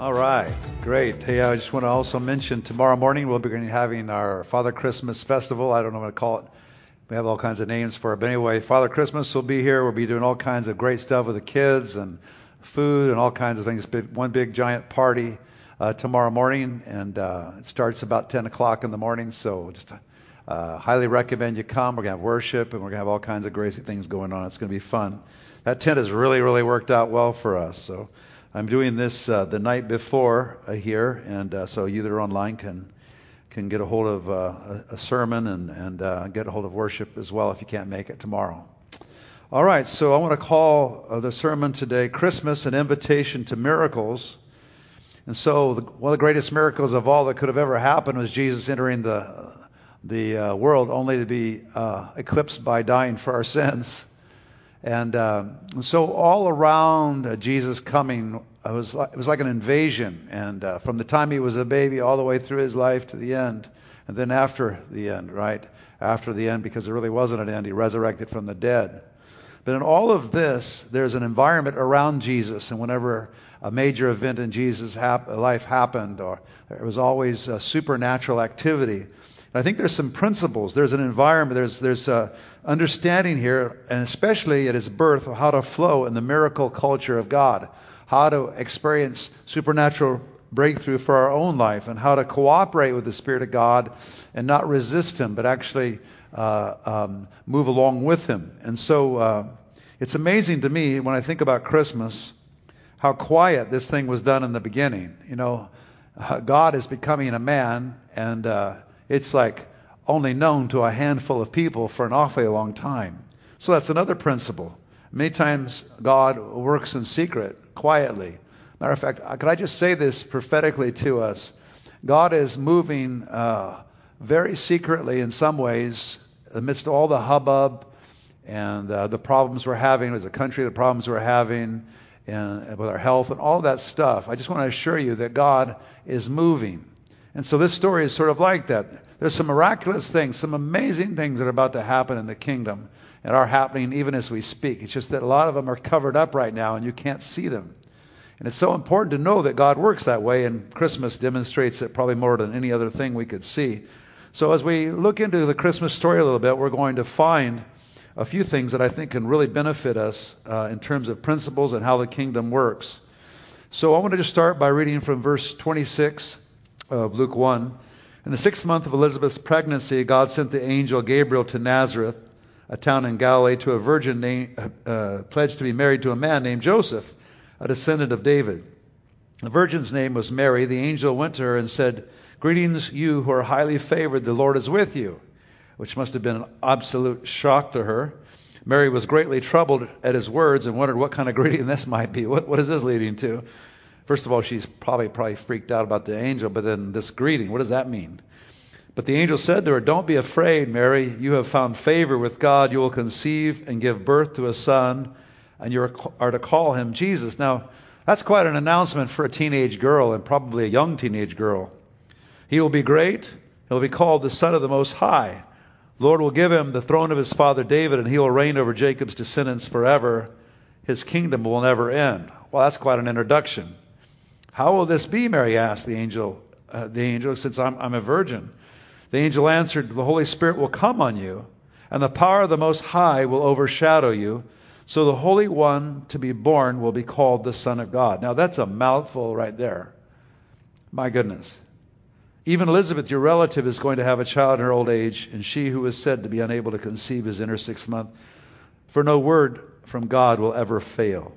All right, great. Hey, I just want to also mention tomorrow morning we'll be having our Father Christmas Festival. I don't know what to call it. We have all kinds of names for it. But anyway, Father Christmas will be here. We'll be doing all kinds of great stuff with the kids and food and all kinds of things. One big giant party uh, tomorrow morning, and uh, it starts about 10 o'clock in the morning. So just uh, highly recommend you come. We're going to have worship, and we're going to have all kinds of crazy things going on. It's going to be fun. That tent has really, really worked out well for us. So I'm doing this uh, the night before uh, here, and uh, so you that are online can can get a hold of uh, a, a, sermon and and uh, get a hold of worship as well if you can't make it tomorrow. All right, so I want to call uh, the sermon today "Christmas: An Invitation to Miracles." And so, the, one of the greatest miracles of all that could have ever happened was Jesus entering the the world, only to be eclipsed by dying for our sins. And um, so all around uh, Jesus coming, it was, like, it was like an invasion. And uh, from the time he was a baby all the way through his life to the end, and then after the end, right? After the end, because there really wasn't an end, he resurrected from the dead. But in all of this, there's an environment around Jesus, and whenever a major event in Jesus' hap- life happened, or there was always supernatural activity. I think there's some principles. There's an environment. There's there's a understanding here, and especially at his birth, of how to flow in the miracle culture of God, how to experience supernatural breakthrough for our own life, and how to cooperate with the Spirit of God and not resist Him, but actually uh, um, move along with Him. And so uh, it's amazing to me when I think about Christmas how quiet this thing was done in the beginning. You know, uh, God is becoming a man, and uh, it's like only known to a handful of people for an awfully long time. So that's another principle. Many times God works in secret, quietly. Matter of fact, could I just say this prophetically to us? God is moving uh, very secretly in some ways amidst all the hubbub and uh, the problems we're having as a country, the problems we're having and, with our health and all that stuff. I just want to assure you that God is moving. And so this story is sort of like that. There's some miraculous things, some amazing things that are about to happen in the kingdom and are happening even as we speak. It's just that a lot of them are covered up right now and you can't see them. And it's so important to know that God works that way, and Christmas demonstrates it probably more than any other thing we could see. So as we look into the Christmas story a little bit, we're going to find a few things that I think can really benefit us uh, in terms of principles and how the kingdom works. So I want to just start by reading from verse 26 of Luke 1. In the sixth month of Elizabeth's pregnancy, God sent the angel Gabriel to Nazareth, a town in Galilee, to a virgin named, uh, pledged to be married to a man named Joseph, a descendant of David. The virgin's name was Mary. The angel went to her and said, Greetings, you who are highly favored, the Lord is with you, which must have been an absolute shock to her. Mary was greatly troubled at his words and wondered what kind of greeting this might be. What, what is this leading to? First of all, she's probably probably freaked out about the angel, but then this greeting, what does that mean? But the angel said to her, Don't be afraid, Mary. You have found favor with God. You will conceive and give birth to a son, and you are to call him Jesus. Now, that's quite an announcement for a teenage girl, and probably a young teenage girl. He will be great. He'll be called the Son of the Most High. Lord will give him the throne of his father David, and he will reign over Jacob's descendants forever. His kingdom will never end. Well, that's quite an introduction. How will this be? Mary asked the angel. Uh, the angel, since I'm, I'm a virgin. The angel answered, The Holy Spirit will come on you, and the power of the Most High will overshadow you. So the Holy One to be born will be called the Son of God. Now that's a mouthful right there. My goodness. Even Elizabeth, your relative, is going to have a child in her old age, and she who is said to be unable to conceive is in her sixth month. For no word from God will ever fail.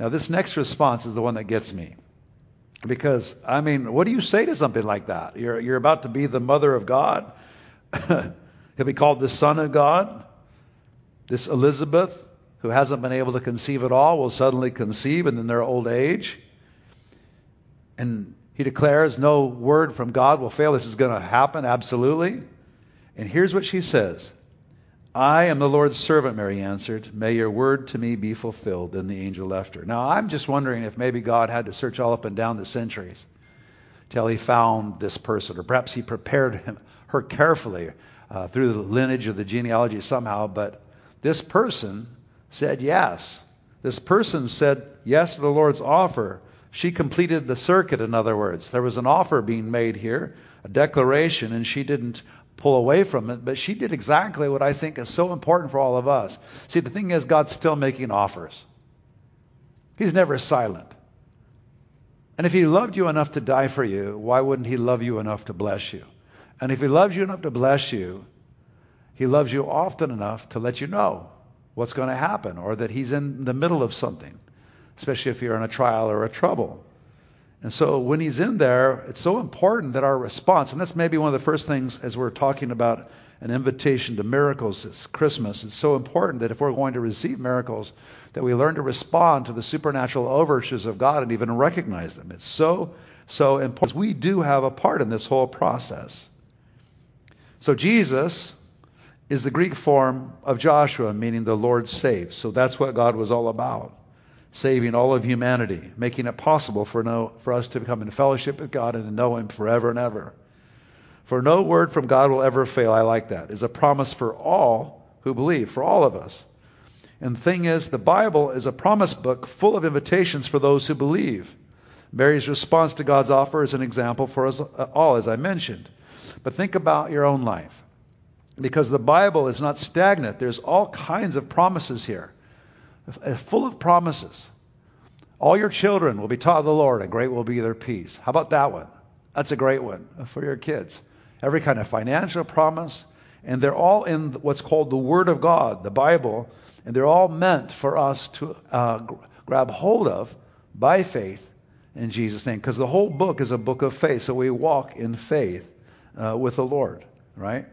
Now, this next response is the one that gets me. Because, I mean, what do you say to something like that? You're, you're about to be the mother of God. He'll be called the son of God. This Elizabeth, who hasn't been able to conceive at all, will suddenly conceive and in their old age. And he declares no word from God will fail. This is going to happen, absolutely. And here's what she says I am the Lord's servant, Mary answered. May your word to me be fulfilled. Then the angel left her. Now, I'm just wondering if maybe God had to search all up and down the centuries till he found this person, or perhaps he prepared him, her carefully uh, through the lineage of the genealogy somehow. But this person said yes. This person said yes to the Lord's offer She completed the circuit, in other words. There was an offer being made here, a declaration, and she didn't pull away from it, but she did exactly what I think is so important for all of us. See, the thing is, God's still making offers. He's never silent. And if He loved you enough to die for you, why wouldn't He love you enough to bless you? And if He loves you enough to bless you, He loves you often enough to let you know what's going to happen or that He's in the middle of something, especially if you're in a trial or a trouble. And so when he's in there, it's so important that our response, and that's maybe one of the first things as we're talking about an invitation to miracles this Christmas. It's so important that if we're going to receive miracles, that we learn to respond to the supernatural overtures of God and even recognize them. It's so, so important. We do have a part in this whole process. So Jesus is the Greek form of Joshua, meaning the Lord saves. So that's what God was all about saving all of humanity, making it possible for, no, for us to become in fellowship with God and to know Him forever and ever. For no word from God will ever fail. I like that. Is a promise for all who believe, for all of us. And the thing is, the Bible is a promise book full of invitations for those who believe. Mary's response to God's offer is an example for us uh, all, as I mentioned. But think about your own life. Because the Bible is not stagnant, there's all kinds of promises here full of promises. All your children will be taught of the Lord, and great will be their peace. How about that one? That's a great one for your kids. Every kind of financial promise, and they're all in what's called the Word of God, the Bible, and they're all meant for us to uh, grab hold of by faith in Jesus' name. Because the whole book is a book of faith, so we walk in faith uh, with the Lord, right?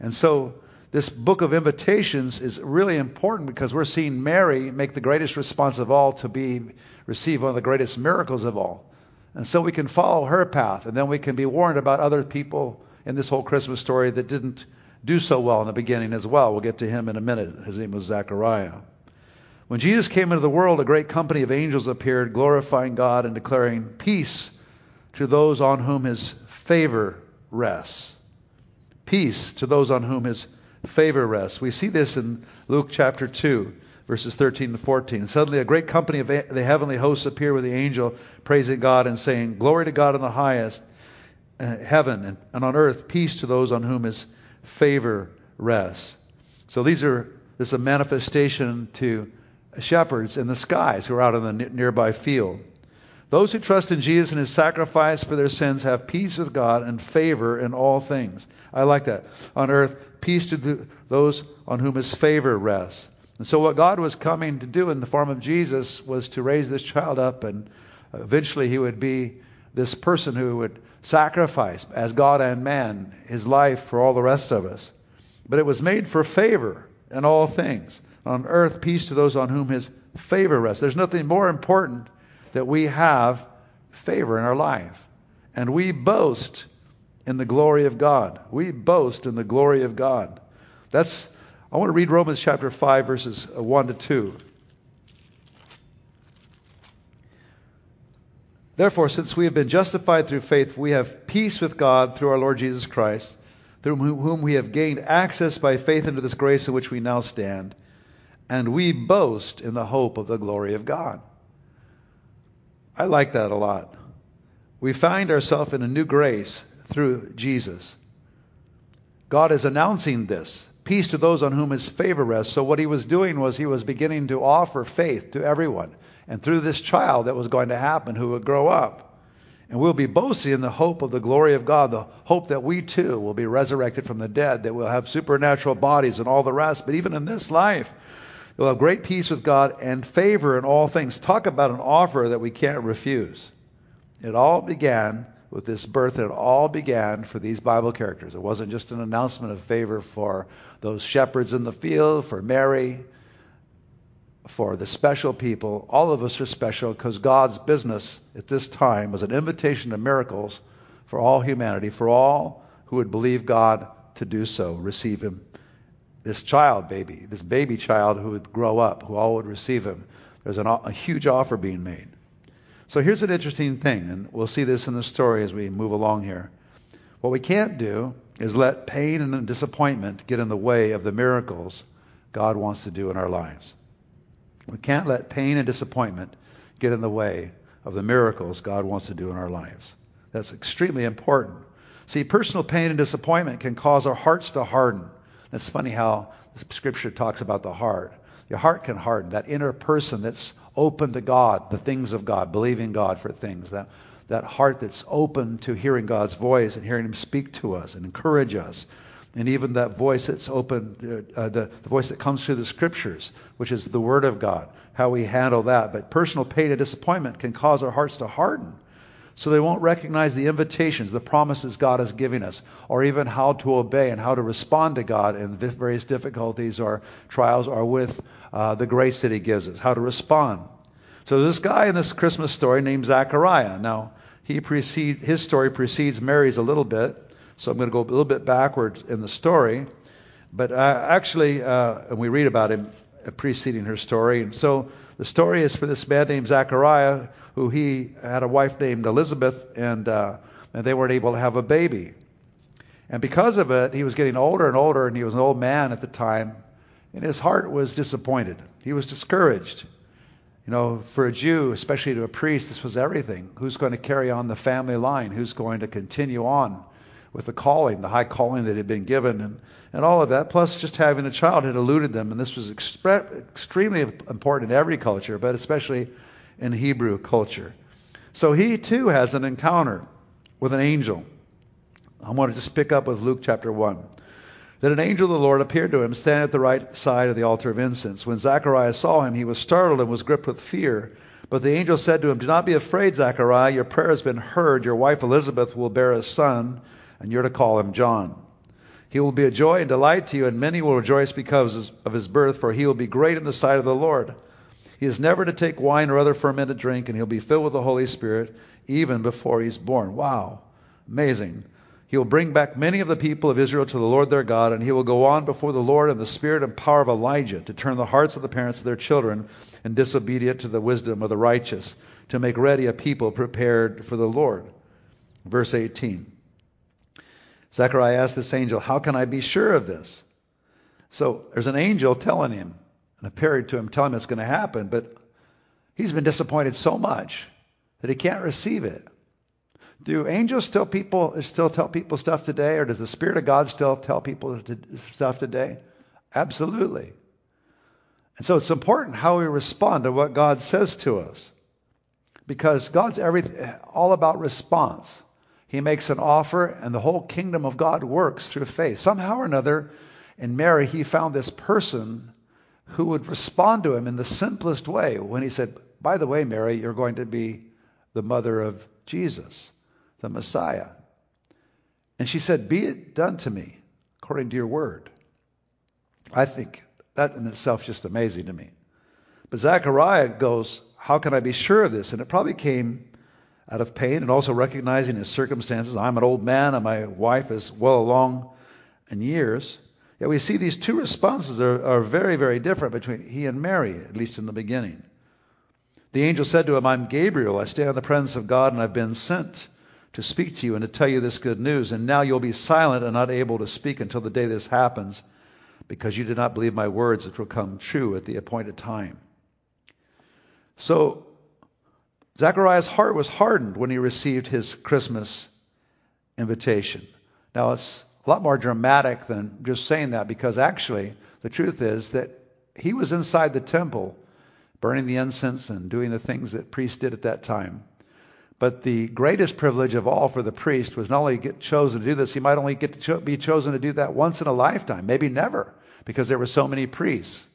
And so this book of invitations is really important because we're seeing Mary make the greatest response of all to be receive one of the greatest miracles of all. And so we can follow her path, and then we can be warned about other people in this whole Christmas story that didn't do so well in the beginning as well. We'll get to him in a minute. His name was Zechariah. When Jesus came into the world, a great company of angels appeared, glorifying God and declaring peace to those on whom his favor rests. Peace to those on whom his favor rests. We see this in Luke chapter 2, verses 13 to 14. Suddenly a great company of the heavenly hosts appear with the angel, praising God and saying, Glory to God in the highest uh, heaven and, and on earth, peace to those on whom his favor rests. So these are this is a manifestation to shepherds in the skies who are out in the nearby field. Those who trust in Jesus and his sacrifice for their sins have peace with God and favor in all things. I like that. On earth, peace to the, those on whom his favor rests. And so, what God was coming to do in the form of Jesus was to raise this child up, and eventually he would be this person who would sacrifice, as God and man, his life for all the rest of us. But it was made for favor in all things. On earth, peace to those on whom his favor rests. There's nothing more important that we have favor in our life. And we boast in the glory of God. We boast in the glory of God. That's I want to read Romans chapter 5 verses uh, 1 to 2. Therefore, since we have been justified through faith, we have peace with God through our Lord Jesus Christ, through whom we have gained access by faith into this grace in which we now stand, and we boast in the hope of the glory of God. I like that a lot. We find ourselves in a new grace through Jesus. God is announcing this peace to those on whom his favor rests. So, what he was doing was he was beginning to offer faith to everyone. And through this child that was going to happen who would grow up. And we'll be boasting in the hope of the glory of God, the hope that we too will be resurrected from the dead, that we'll have supernatural bodies and all the rest. But even in this life, we'll have great peace with God and favor in all things. Talk about an offer that we can't refuse. It all began with this birth, it all began for these Bible characters. It wasn't just an announcement of favor for those shepherds in the field, for Mary, for the special people. All of us are special because God's business at this time was an invitation to miracles for all humanity, for all who would believe God to do so, receive Him. This child, baby, this baby child who would grow up, who all would receive Him. There's an, a huge offer being made. So here's an interesting thing, and we'll see this in the story as we move along here. What we can't do is let pain and disappointment get in the way of the miracles God wants to do in our lives. We can't let pain and disappointment get in the way of the miracles God wants to do in our lives. That's extremely important. See, personal pain and disappointment can cause our hearts to harden. It's funny how the scripture talks about the heart. Your heart can harden. That inner person that's open to God, the things of God, believing God for things. That, that heart that's open to hearing God's voice and hearing Him speak to us and encourage us. And even that voice that's open, uh, the, the voice that comes through the scriptures, which is the Word of God, how we handle that. But personal pain and disappointment can cause our hearts to harden. So they won't recognize the invitations, the promises God is giving us, or even how to obey and how to respond to God in various difficulties or trials or with uh, the grace that He gives us, how to respond. So this guy in this Christmas story named Zachariah. Now, he precede, his story precedes Mary's a little bit, so I'm going to go a little bit backwards in the story. But uh, actually, uh, and we read about him preceding her story. And so the story is for this man named Zachariah, who he had a wife named Elizabeth, and, uh, and they weren't able to have a baby. And because of it, he was getting older and older, and he was an old man at the time, and his heart was disappointed. He was discouraged. You know, for a Jew, especially to a priest, this was everything. Who's going to carry on the family line? Who's going to continue on with the calling, the high calling that had been given, and, and all of that? Plus, just having a child had eluded them, and this was expre- extremely important in every culture, but especially in Hebrew culture. So he too has an encounter with an angel. I want to just pick up with Luke chapter 1. Then an angel of the Lord appeared to him, standing at the right side of the altar of incense. When Zacharias saw him, he was startled and was gripped with fear. But the angel said to him, Do not be afraid, Zachariah. Your prayer has been heard. Your wife Elizabeth will bear a son, and you're to call him John. He will be a joy and delight to you, and many will rejoice because of his birth, for he will be great in the sight of the Lord. He is never to take wine or other fermented drink, and he'll be filled with the Holy Spirit even before he's born. Wow. Amazing. He will bring back many of the people of Israel to the Lord their God, and he will go on before the Lord in the spirit and power of Elijah to turn the hearts of the parents of their children and disobedient to the wisdom of the righteous, to make ready a people prepared for the Lord. Verse 18. Zechariah asked this angel, How can I be sure of this? So there's an angel telling him, and appearing to him, telling him it's going to happen, but he's been disappointed so much that he can't receive it. Do angels still people still tell people stuff today, or does the Spirit of God still tell people stuff today? Absolutely. And so it's important how we respond to what God says to us, because God's everything, all about response. He makes an offer, and the whole kingdom of God works through faith. Somehow or another, in Mary, he found this person who would respond to him in the simplest way when he said, By the way, Mary, you're going to be the mother of Jesus the Messiah. And she said, Be it done to me according to your word. I think that in itself is just amazing to me. But Zechariah goes, How can I be sure of this? And it probably came out of pain and also recognizing his circumstances. I'm an old man and my wife is well along in years. Yet we see these two responses are, are very, very different between he and Mary, at least in the beginning. The angel said to him, I'm Gabriel. I stand in the presence of God and I've been sent to speak to you and to tell you this good news. And now you'll be silent and not able to speak until the day this happens, because you did not believe my words, which will come true at the appointed time. So, Zechariah's heart was hardened when he received his Christmas invitation. Now, it's a lot more dramatic than just saying that, because actually, the truth is that he was inside the temple burning the incense and doing the things that priests did at that time. But the greatest privilege of all for the priest was not only get chosen to do this, he might only get to cho- be chosen to do that once in a lifetime, maybe never, because there were so many priests.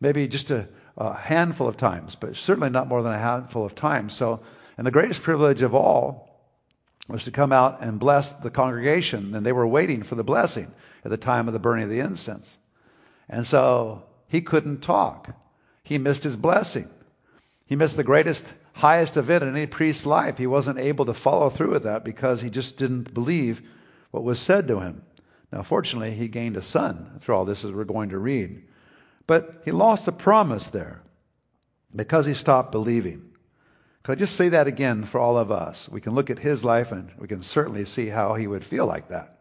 Maybe just a, a handful of times, but certainly not more than a handful of times. So, and the greatest privilege of all was to come out and bless the congregation, and they were waiting for the blessing at the time of the burning of the incense. And so he couldn't talk. He missed his blessing. He missed the greatest highest event in any priest's life. He wasn't able to follow through with that because he just didn't believe what was said to him. Now, fortunately, he gained a son through all this, as we're going to read. But he lost the promise there because he stopped believing. Could I just say that again for all of us? We can look at his life and we can certainly see how he would feel like that.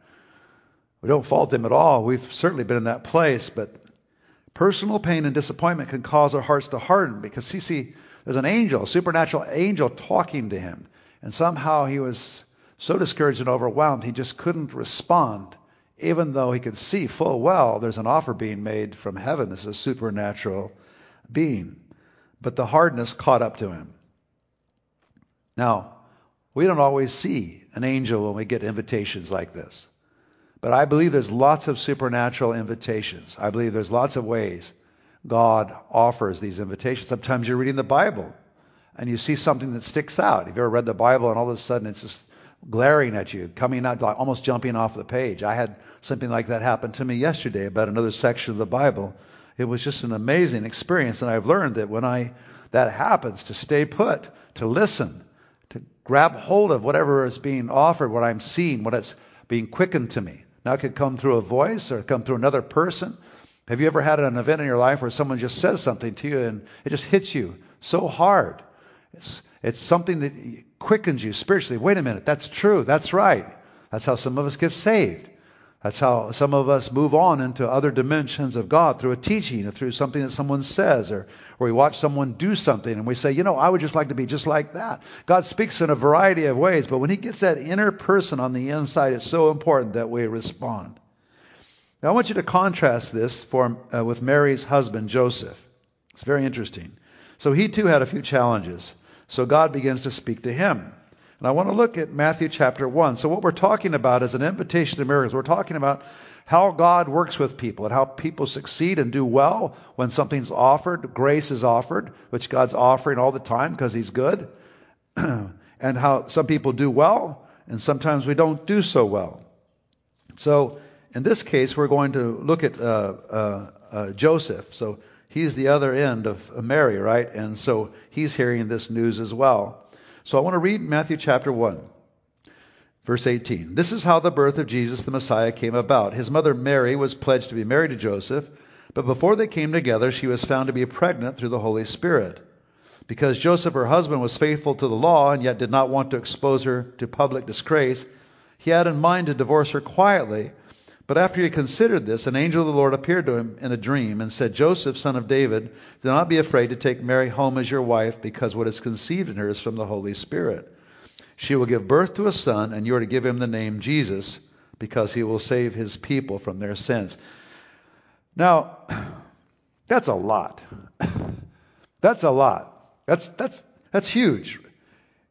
We don't fault him at all. We've certainly been in that place, but personal pain and disappointment can cause our hearts to harden because, see, see, there's an angel, a supernatural angel talking to him. And somehow he was so discouraged and overwhelmed, he just couldn't respond, even though he could see full well there's an offer being made from heaven. This is a supernatural being. But the hardness caught up to him. Now, we don't always see an angel when we get invitations like this. But I believe there's lots of supernatural invitations. I believe there's lots of ways God offers these invitations. Sometimes you're reading the Bible and you see something that sticks out. Have you ever read the Bible and all of a sudden it's just glaring at you, coming out, like almost jumping off the page? I had something like that happen to me yesterday about another section of the Bible. It was just an amazing experience, and I've learned that when I that happens, to stay put, to listen, to grab hold of whatever is being offered, what I'm seeing, what is being quickened to me. Now it could come through a voice or come through another person. Have you ever had an event in your life where someone just says something to you and it just hits you so hard? It's, it's something that quickens you spiritually. Wait a minute, that's true, that's right. That's how some of us get saved. That's how some of us move on into other dimensions of God through a teaching or through something that someone says or, or we watch someone do something and we say, you know, I would just like to be just like that. God speaks in a variety of ways, but when He gets that inner person on the inside, it's so important that we respond. Now, I want you to contrast this for, uh, with Mary's husband, Joseph. It's very interesting. So he too had a few challenges. So God begins to speak to him. And I want to look at Matthew chapter 1. So what we're talking about is an invitation to miracles. We're talking about how God works with people and how people succeed and do well when something's offered, grace is offered, which God's offering all the time because he's good. and how some people do well and sometimes we don't do so well. So in this case, we're going to look at uh, uh, uh, Joseph. So he's the other end of Mary, right? And so he's hearing this news as well. So I want to read Matthew chapter 1, verse 18. This is how the birth of Jesus the Messiah came about. His mother Mary was pledged to be married to Joseph, but before they came together, she was found to be pregnant through the Holy Spirit. Because Joseph, her husband, was faithful to the law and yet did not want to expose her to public disgrace, he had in mind to divorce her quietly. But after he had considered this, an angel of the Lord appeared to him in a dream and said, Joseph, son of David, do not be afraid to take Mary home as your wife, because what is conceived in her is from the Holy Spirit. She will give birth to a son, and you are to give him the name Jesus, because he will save his people from their sins. Now, that's a lot. that's a lot. That's, that's, that's huge.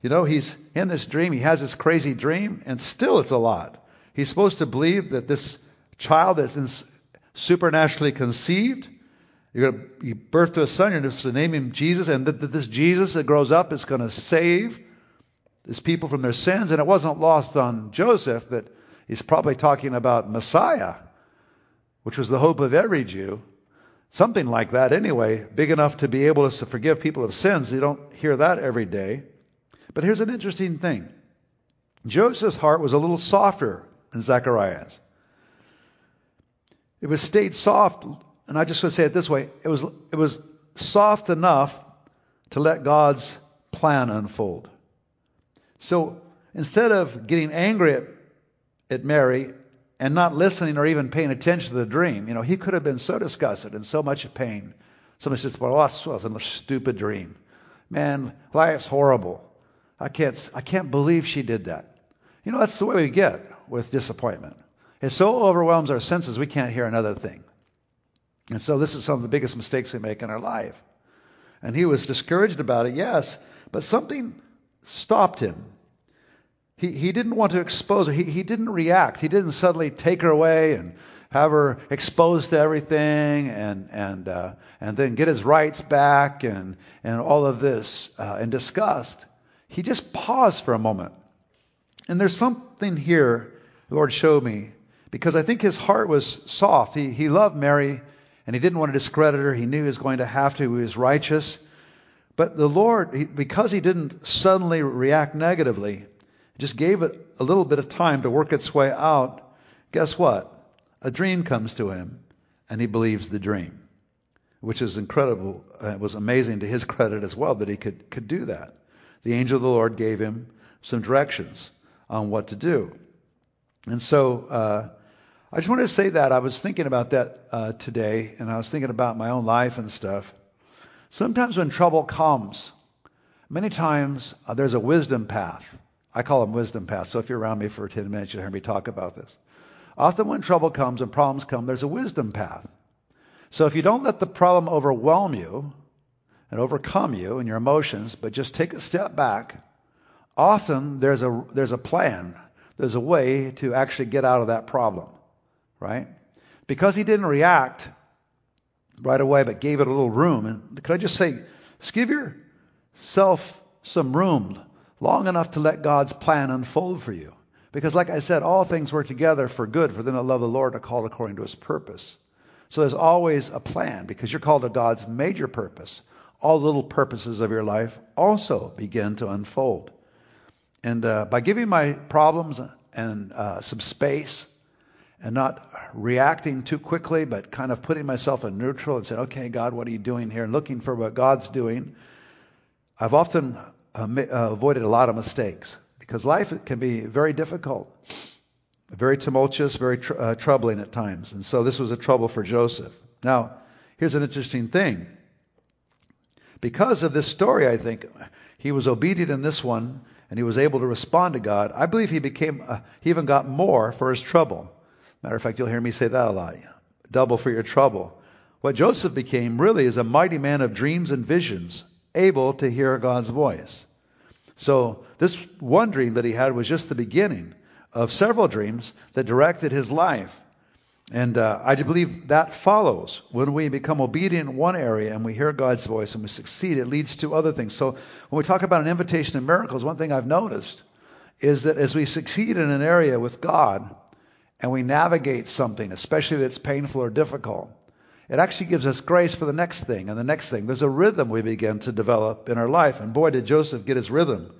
You know, he's in this dream, he has this crazy dream, and still it's a lot. He's supposed to believe that this child that's supernaturally conceived. You're going to give birth to a son. You're going to name him Jesus, and this Jesus that grows up is going to save his people from their sins. And it wasn't lost on Joseph that he's probably talking about Messiah, which was the hope of every Jew. Something like that, anyway, big enough to be able to forgive people of sins. You don't hear that every day. But here's an interesting thing Joseph's heart was a little softer than Zechariah's. It was stayed soft, and I just want to say it this way: it was it was soft enough to let God's plan unfold. So instead of getting angry at, at Mary and not listening or even paying attention to the dream, you know, he could have been so disgusted and so much pain. So much just, well, that's a stupid dream. Man, life's horrible. I can't, I can't believe she did that. You know, that's the way we get with disappointment. It so overwhelms our senses we can't hear another thing. And so this is some of the biggest mistakes we make in our life. And he was discouraged about it, yes, but something stopped him. He, he didn't want to expose her. He, he didn't react. He didn't suddenly take her away and have her exposed to everything and, and, uh, and then get his rights back and, and all of this uh, and disgust. He just paused for a moment. And there's something here the Lord showed me because I think his heart was soft. He, he loved Mary and he didn't want to discredit her. He knew he was going to have to. He was righteous. But the Lord, he, because he didn't suddenly react negatively, just gave it a little bit of time to work its way out. Guess what? A dream comes to him and he believes the dream, which is incredible. Uh, it was amazing to his credit as well that he could, could do that. The angel of the Lord gave him some directions on what to do. And so, uh, I just wanted to say that. I was thinking about that uh, today, and I was thinking about my own life and stuff. Sometimes when trouble comes, Many times uh, there's a wisdom path. I call them wisdom paths. So if you're around me for 10 minutes, you'll hear me talk about this. Often when trouble comes and problems come, there's a wisdom path. So if you don't let the problem overwhelm you and overcome you and your emotions, but just take a step back, often there's a, there's a plan. There's a way to actually get out of that problem, right? Because he didn't react right away, but gave it a little room. And could I just say, just give yourself some room long enough to let God's plan unfold for you. Because, like I said, all things work together for good for them that love the Lord are called according to his purpose. So there's always a plan because you're called to God's major purpose. All little purposes of your life also begin to unfold. And uh, by giving my problems and uh, some space and not reacting too quickly, but kind of putting myself in neutral and saying, okay, God, what are you doing here? And looking for what God's doing, I've often uh, uh, avoided a lot of mistakes because life can be very difficult, very tumultuous, very tr- uh, troubling at times. And so this was a trouble for Joseph. Now, here's an interesting thing. Because of this story, I think he was obedient in this one and he was able to respond to God. I believe he became, uh, he even got more for his trouble. Matter of fact, you'll hear me say that a lot. Double for your trouble. What Joseph became really is a mighty man of dreams and visions, able to hear God's voice. So this one dream that he had was just the beginning of several dreams that directed his life. And uh, I believe that follows. When we become obedient in one area and we hear God's voice and we succeed, it leads to other things. So when we talk about an invitation and miracles, one thing I've noticed is that as we succeed in an area with God and we navigate something, especially that's painful or difficult, it actually gives us grace for the next thing and the next thing. There's a rhythm we begin to develop in our life. And boy, did Joseph get his rhythm.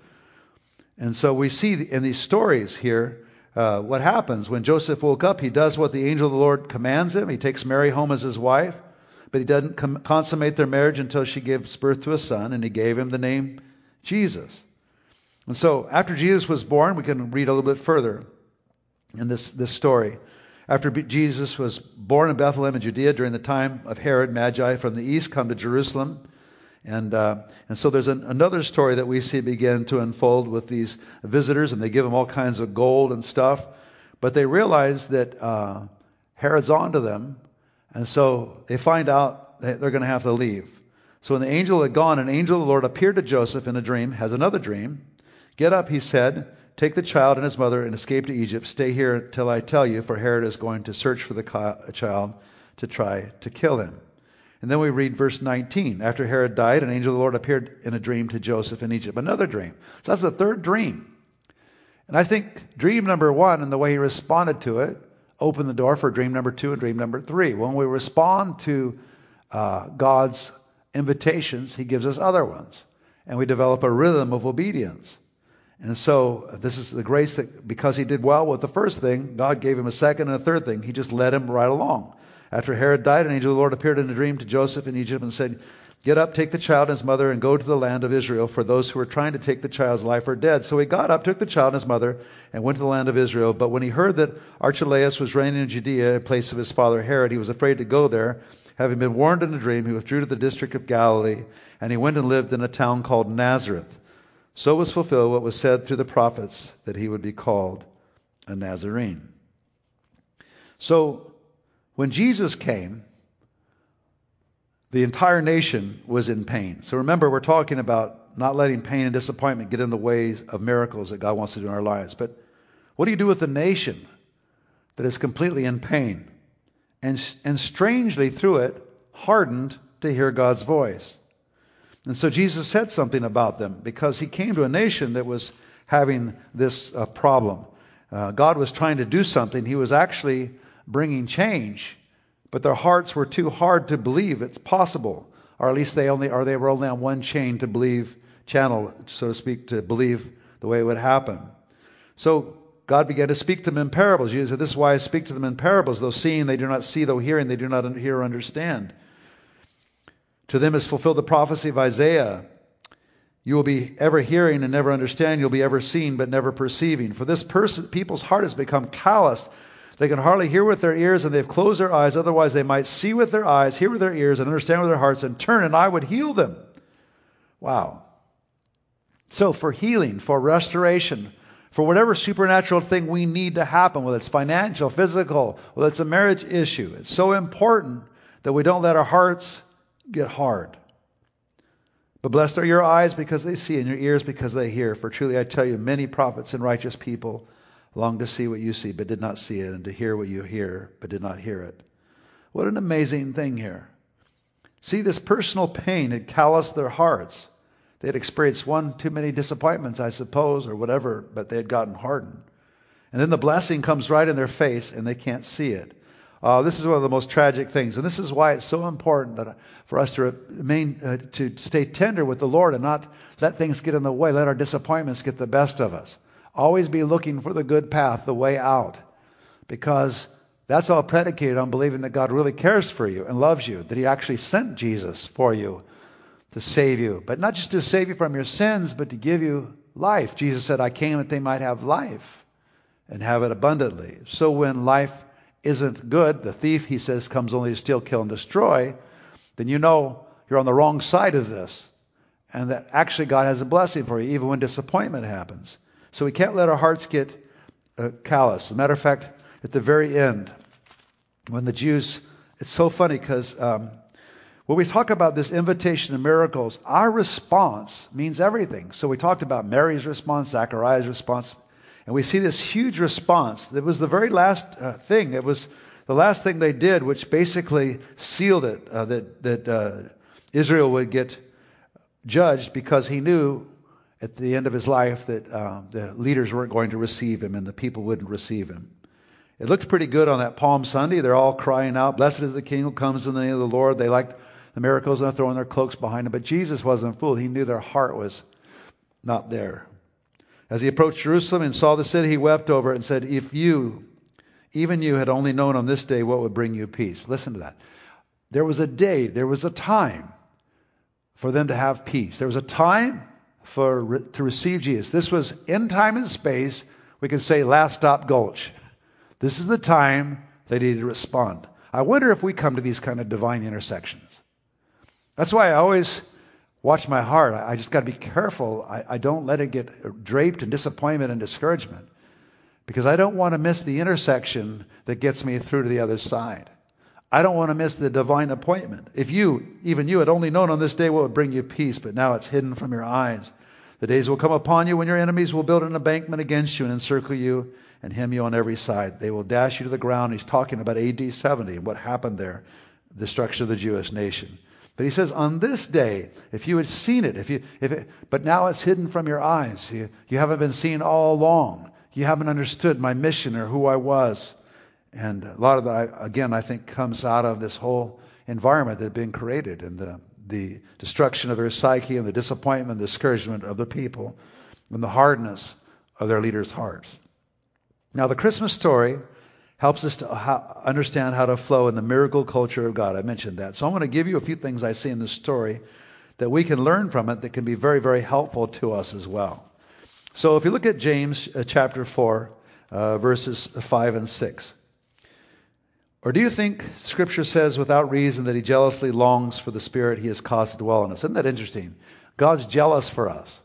And so we see in these stories here uh, what happens. When Joseph woke up, he does what the angel of the Lord commands him. He takes Mary home as his wife, but he doesn't com- consummate their marriage until she gives birth to a son, and he gave him the name Jesus. And so after Jesus was born, we can read a little bit further in this, this story. After Jesus was born in Bethlehem in Judea during the time of Herod, Magi from the east come to Jerusalem. And, uh, and so there's an, another story that we see begin to unfold with these visitors, and they give them all kinds of gold and stuff. But they realize that uh, Herod's on to them, and so they find out that they're going to have to leave. So when the angel had gone, an angel of the Lord appeared to Joseph in a dream, has another dream. Get up, he said, Take the child and his mother and escape to Egypt. Stay here till I tell you, for Herod is going to search for the child to try to kill him. And then we read verse 19. After Herod died, an angel of the Lord appeared in a dream to Joseph in Egypt. Another dream. So that's the third dream. And I think dream number one and the way he responded to it opened the door for dream number two and dream number three. When we respond to uh, God's invitations, he gives us other ones. And we develop a rhythm of obedience. And so this is the grace that because he did well with the first thing, God gave him a second and a third thing. He just led him right along. After Herod died, an angel of the Lord appeared in a dream to Joseph in Egypt and said, Get up, take the child and his mother, and go to the land of Israel, for those who are trying to take the child's life are dead. So he got up, took the child and his mother, and went to the land of Israel. But when he heard that Archelaus was reigning in Judea in place of his father Herod, he was afraid to go there. Having been warned in a dream, he withdrew to the district of Galilee, and he went and lived in a town called Nazareth so was fulfilled what was said through the prophets that he would be called a Nazarene. So when Jesus came, the entire nation was in pain. So remember, we're talking about not letting pain and disappointment get in the ways of miracles that God wants to do in our lives. But what do you do with the nation that is completely in pain and, and strangely through it hardened to hear God's voice? And so Jesus said something about them because he came to a nation that was having this uh, problem. Uh, God was trying to do something. He was actually bringing change, but their hearts were too hard to believe it's possible, or at least they only, or they were only on one chain to believe, channel, so to speak, to believe the way it would happen. So God began to speak to them in parables. Jesus said, "This is why I speak to them in parables. Though seeing, they do not see; though hearing, they do not hear or understand." To them is fulfilled the prophecy of Isaiah. You will be ever hearing and never understand. You'll be ever seeing but never perceiving. For this person, people's heart has become calloused. They can hardly hear with their ears and they've closed their eyes. Otherwise, they might see with their eyes, hear with their ears, and understand with their hearts and turn, and I would heal them. Wow. So, for healing, for restoration, for whatever supernatural thing we need to happen, whether it's financial, physical, whether it's a marriage issue, it's so important that we don't let our hearts get hard. But blessed are your eyes because they see, and your ears because they hear. For truly I tell you, many prophets and righteous people long to see what you see, but did not see it, and to hear what you hear, but did not hear it. What an amazing thing here. See, this personal pain had calloused their hearts. They had experienced one too many disappointments, I suppose, or whatever, but they had gotten hardened. And then the blessing comes right in their face, and they can't see it. Uh, this is one of the most tragic things, and this is why it's so important that, for us to remain uh, to stay tender with the Lord and not let things get in the way, let our disappointments get the best of us. Always be looking for the good path, the way out, because that's all predicated on believing that God really cares for you and loves you, that He actually sent Jesus for you to save you. But not just to save you from your sins, but to give you life. Jesus said, I came that they might have life and have it abundantly. So when life isn't good, the thief, he says, comes only to steal, kill, and destroy, then you know you're on the wrong side of this. And that actually God has a blessing for you, even when disappointment happens. So we can't let our hearts get uh, callous. As a matter of fact, at the very end, when the Jews, it's so funny because um, when we talk about this invitation to miracles, our response means everything. So we talked about Mary's response, Zachariah's response, and we see this huge response. It was the very last uh, thing. It was the last thing they did, which basically sealed it uh, that that uh, Israel would get judged because he knew at the end of his life that uh, the leaders weren't going to receive him and the people wouldn't receive him. It looked pretty good on that Palm Sunday. They're all crying out, "Blessed is the King who comes in the name of the Lord." They liked the miracles and they're throwing their cloaks behind them. But Jesus wasn't fooled. He knew their heart was not there. As he approached Jerusalem and saw the city, he wept over it and said, If you, even you, had only known on this day what would bring you peace. Listen to that. There was a day, there was a time for them to have peace. There was a time for to receive Jesus. This was in time and space. We could say last stop gulch. This is the time they needed to respond. I wonder if we come to these kind of divine intersections. That's why I always watch my heart. I just got to be careful. I, I don't let it get draped in disappointment and discouragement because I don't want to miss the intersection that gets me through to the other side. I don't want to miss the divine appointment. If you, even you, had only known on this day what would bring you peace, but now it's hidden from your eyes. The days will come upon you when your enemies will build an embankment against you and encircle you and hem you on every side. They will dash you to the ground. He's talking about AD 70 and what happened there, the destruction of the Jewish nation. But he says, on this day, if you had seen it, if you, if it, but now it's hidden from your eyes. You, you haven't been seen all along. You haven't understood my mission or who I was. And a lot of that, again, I think comes out of this whole environment that had been created and the, the destruction of their psyche and the disappointment, the discouragement of the people and the hardness of their leaders' hearts. Now, the Christmas story helps us to understand how to flow in the miracle culture of God. I mentioned that. So I'm going to give you a few things I see in this story that we can learn from it that can be very, very helpful to us as well. So if you look at James uh, chapter 4, uh, verses 5 and 6. Or do you think Scripture says without reason that He jealously longs for the Spirit He has caused to dwell in us? Isn't that interesting? God's jealous for us.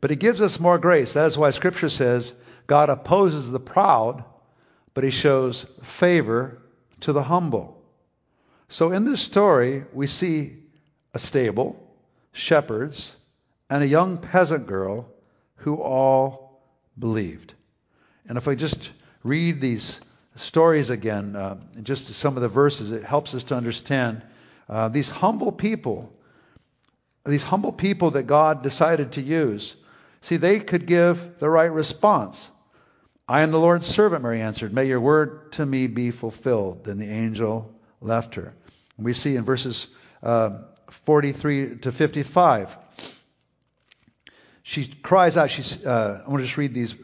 But He gives us more grace. That is why Scripture says God opposes the proud but he shows favor to the humble. So in this story, we see a stable, shepherds, and a young peasant girl who all believed. And if I just read these stories again, uh, just some of the verses, it helps us to understand uh, these humble people, these humble people that God decided to use. See, they could give the right response. I am the Lord's servant, Mary answered. May your word to me be fulfilled. Then the angel left her. And we see in verses uh, 43 to 55, she cries out. She's, uh, I want to just read these.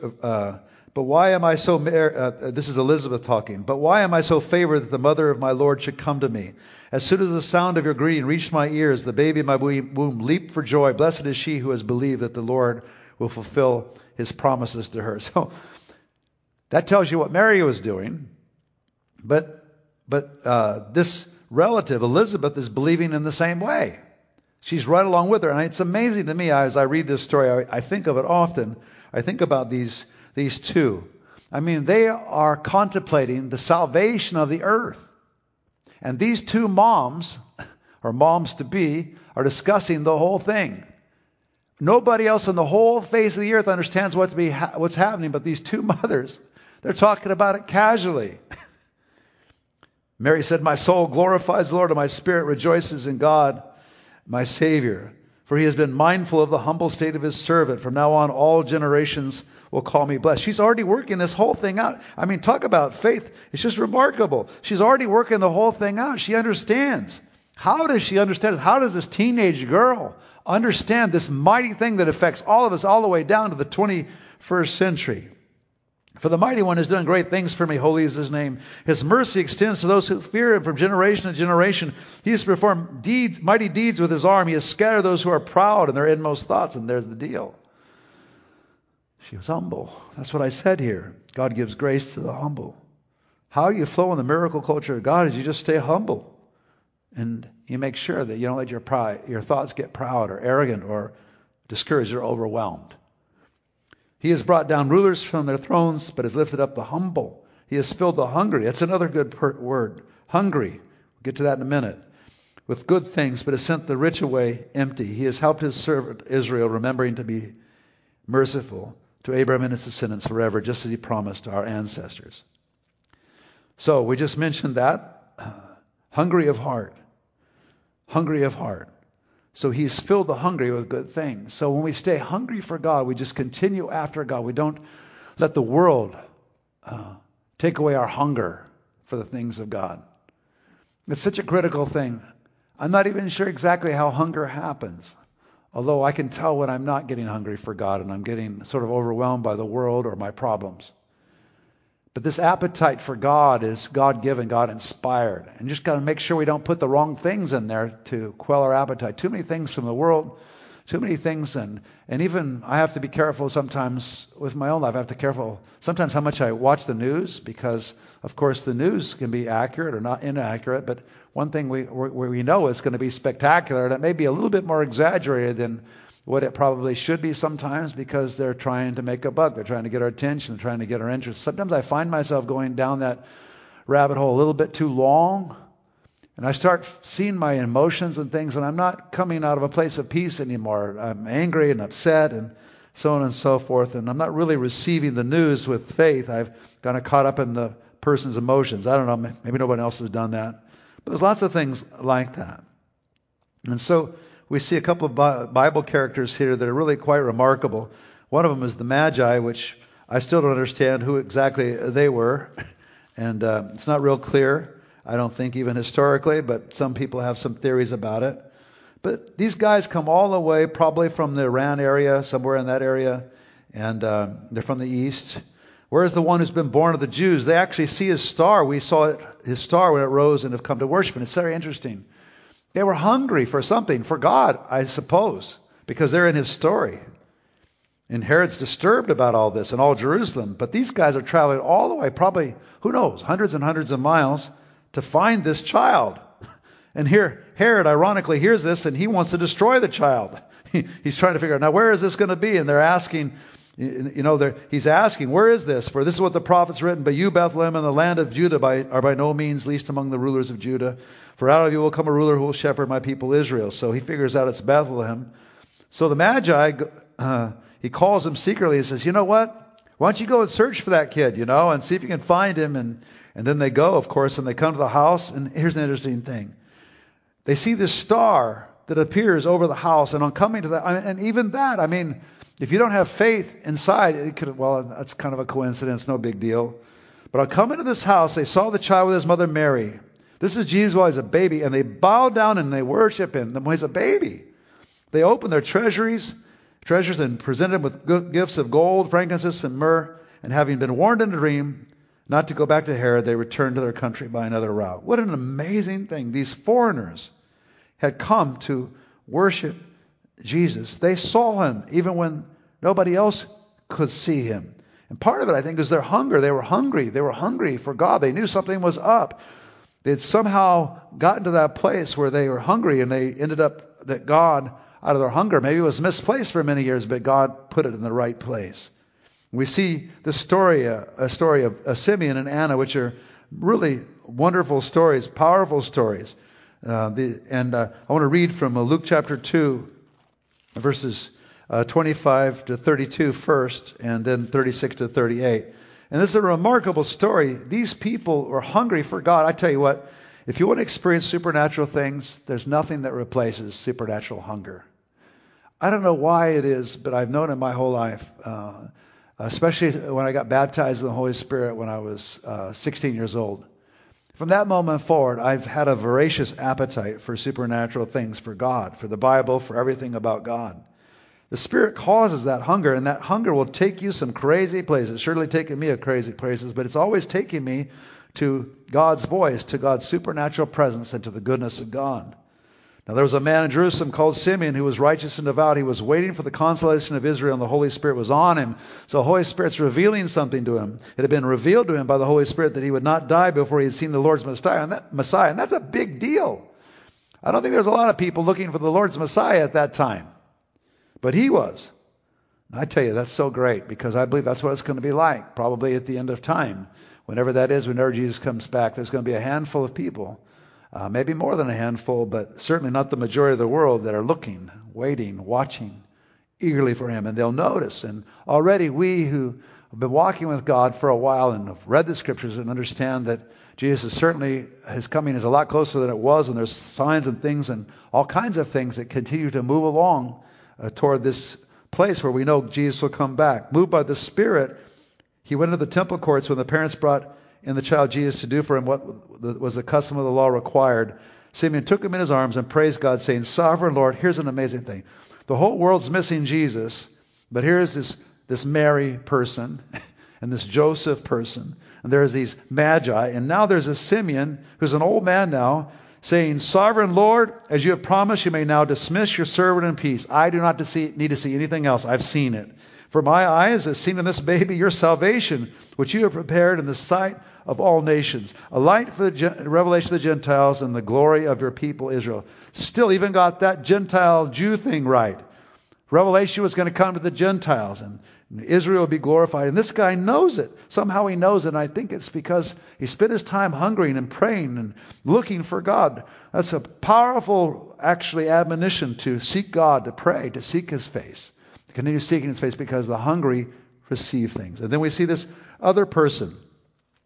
Uh, but why am I so, mar- uh, this is Elizabeth talking, but why am I so favored that the mother of my Lord should come to me? As soon as the sound of your greeting reached my ears, the baby in my womb leaped for joy. Blessed is she who has believed that the Lord will fulfill his promises to her. So that tells you what Mary was doing. But, but uh, this relative, Elizabeth, is believing in the same way. She's right along with her. And it's amazing to me as I read this story, I, I think of it often. I think about these, these two. I mean, they are contemplating the salvation of the earth. And these two moms, or moms to be, are discussing the whole thing. Nobody else on the whole face of the earth understands what to be ha- what's happening, but these two mothers, they're talking about it casually. Mary said, My soul glorifies the Lord, and my spirit rejoices in God, my Savior. For he has been mindful of the humble state of his servant. From now on, all generations will call me blessed. She's already working this whole thing out. I mean, talk about faith. It's just remarkable. She's already working the whole thing out. She understands. How does she understand? How does this teenage girl understand this mighty thing that affects all of us all the way down to the 21st century? For the mighty one has done great things for me. Holy is his name. His mercy extends to those who fear him from generation to generation. He has performed deeds, mighty deeds with his arm. He has scattered those who are proud in their inmost thoughts. And there's the deal. She was humble. That's what I said here. God gives grace to the humble. How you flow in the miracle culture of God is you just stay humble. And you make sure that you don't let your pride, your thoughts get proud or arrogant or discouraged or overwhelmed. He has brought down rulers from their thrones, but has lifted up the humble. He has filled the hungry. That's another good per- word. Hungry. We'll get to that in a minute. With good things, but has sent the rich away empty. He has helped his servant Israel, remembering to be merciful to Abraham and his descendants forever, just as he promised our ancestors. So we just mentioned that. hungry of heart. Hungry of heart. So he's filled the hungry with good things. So when we stay hungry for God, we just continue after God. We don't let the world uh, take away our hunger for the things of God. It's such a critical thing. I'm not even sure exactly how hunger happens. Although I can tell when I'm not getting hungry for God and I'm getting sort of overwhelmed by the world or my problems. But this appetite for God is God given, God inspired. And just got to make sure we don't put the wrong things in there to quell our appetite. Too many things from the world, too many things. And, and even I have to be careful sometimes with my own life. I have to be careful sometimes how much I watch the news because, of course, the news can be accurate or not inaccurate. But one thing we, we know is going to be spectacular and it may be a little bit more exaggerated than what it probably should be sometimes because they're trying to make a buck. They're trying to get our attention, they're trying to get our interest. Sometimes I find myself going down that rabbit hole a little bit too long. And I start seeing my emotions and things, and I'm not coming out of a place of peace anymore. I'm angry and upset and so on and so forth. And I'm not really receiving the news with faith. I've kind of caught up in the person's emotions. I don't know, maybe nobody else has done that. But there's lots of things like that. And so we see a couple of Bible characters here that are really quite remarkable. One of them is the Magi, which I still don't understand who exactly they were. And uh, it's not real clear, I don't think, even historically, but some people have some theories about it. But these guys come all the way, probably from the Iran area, somewhere in that area, and uh, they're from the east. Whereas the one who's been born of the Jews, they actually see his star. We saw it, his star when it rose and have come to worship. And it's very interesting. They were hungry for something, for God, I suppose, because they're in his story. And Herod's disturbed about all this and all Jerusalem. But these guys are traveling all the way, probably, who knows, hundreds and hundreds of miles to find this child. And here, Herod ironically hears this and he wants to destroy the child. he's trying to figure out, now where is this going to be? And they're asking, you know, he's asking, where is this? For this is what the prophets written, but you, Bethlehem, in the land of Judah, by, are by no means least among the rulers of Judah. For out of you will come a ruler who will shepherd my people Israel. So he figures out it's Bethlehem. So the Magi, uh, he calls him secretly and says, you know what? Why don't you go and search for that kid, you know, and see if you can find him. And, and then they go, of course, and they come to the house. And here's an interesting thing. They see this star that appears over the house. And on coming to that, and even that, I mean, if you don't have faith inside, it could, well, that's kind of a coincidence, no big deal. But I'll come into this house, they saw the child with his mother Mary. This is Jesus while he's a baby, and they bow down and they worship him when he's a baby. They open their treasuries, treasures, and present him with gifts of gold, frankincense, and myrrh. And having been warned in a dream not to go back to Herod, they returned to their country by another route. What an amazing thing! These foreigners had come to worship Jesus. They saw him even when nobody else could see him. And part of it, I think, is their hunger. They were hungry. They were hungry for God. They knew something was up. They had somehow gotten to that place where they were hungry and they ended up that God, out of their hunger, maybe it was misplaced for many years, but God put it in the right place. We see the story, uh, a story of Simeon and Anna, which are really wonderful stories, powerful stories. Uh, the, and uh, I want to read from uh, Luke chapter 2, verses uh, 25 to 32 first, and then 36 to 38. And this is a remarkable story. These people were hungry for God. I tell you what, if you want to experience supernatural things, there's nothing that replaces supernatural hunger. I don't know why it is, but I've known it my whole life. Uh, especially when I got baptized in the Holy Spirit when I was uh, 16 years old. From that moment forward, I've had a voracious appetite for supernatural things, for God, for the Bible, for everything about God. The Spirit causes that hunger, and that hunger will take you some crazy places. It's surely taken me a crazy places, but it's always taking me to God's voice, to God's supernatural presence, and to the goodness of God. Now there was a man in Jerusalem called Simeon who was righteous and devout. He was waiting for the consolation of Israel, and the Holy Spirit was on him. So the Holy Spirit's revealing something to him. It had been revealed to him by the Holy Spirit that he would not die before he had seen the Lord's Messiah, and, that, Messiah, and that's a big deal. I don't think there's a lot of people looking for the Lord's Messiah at that time, but he was. I tell you, that's so great because I believe that's what it's going to be like, probably at the end of time. Whenever that is, whenever Jesus comes back, there's going to be a handful of people uh, maybe more than a handful, but certainly not the majority of the world that are looking, waiting, watching eagerly for Him. And they'll notice. And already we who have been walking with God for a while and have read the Scriptures and understand that Jesus is certainly, His coming is a lot closer than it was, and there's signs and things and all kinds of things that continue to move along uh, toward this place where we know Jesus will come back. Moved by the Spirit, He went into the temple courts when the parents brought in the child Jesus to do for him what was the custom of the law required. Simeon took him in his arms and praised God, saying, Sovereign Lord, here's an amazing thing. The whole world's missing Jesus, but here's this, this Mary person and this Joseph person, and there's these magi, and now there's a Simeon who's an old man now, saying, Sovereign Lord, as you have promised, you may now dismiss your servant in peace. I do not need to see anything else. I've seen it. For my eyes have seen in this baby your salvation, which you have prepared in the sight of all nations, a light for the revelation of the Gentiles and the glory of your people Israel. Still, even got that Gentile Jew thing right. Revelation was going to come to the Gentiles, and Israel would be glorified. And this guy knows it. Somehow he knows it, and I think it's because he spent his time hungering and praying and looking for God. That's a powerful, actually, admonition to seek God, to pray, to seek his face. Continue seeking his face because the hungry receive things. And then we see this other person.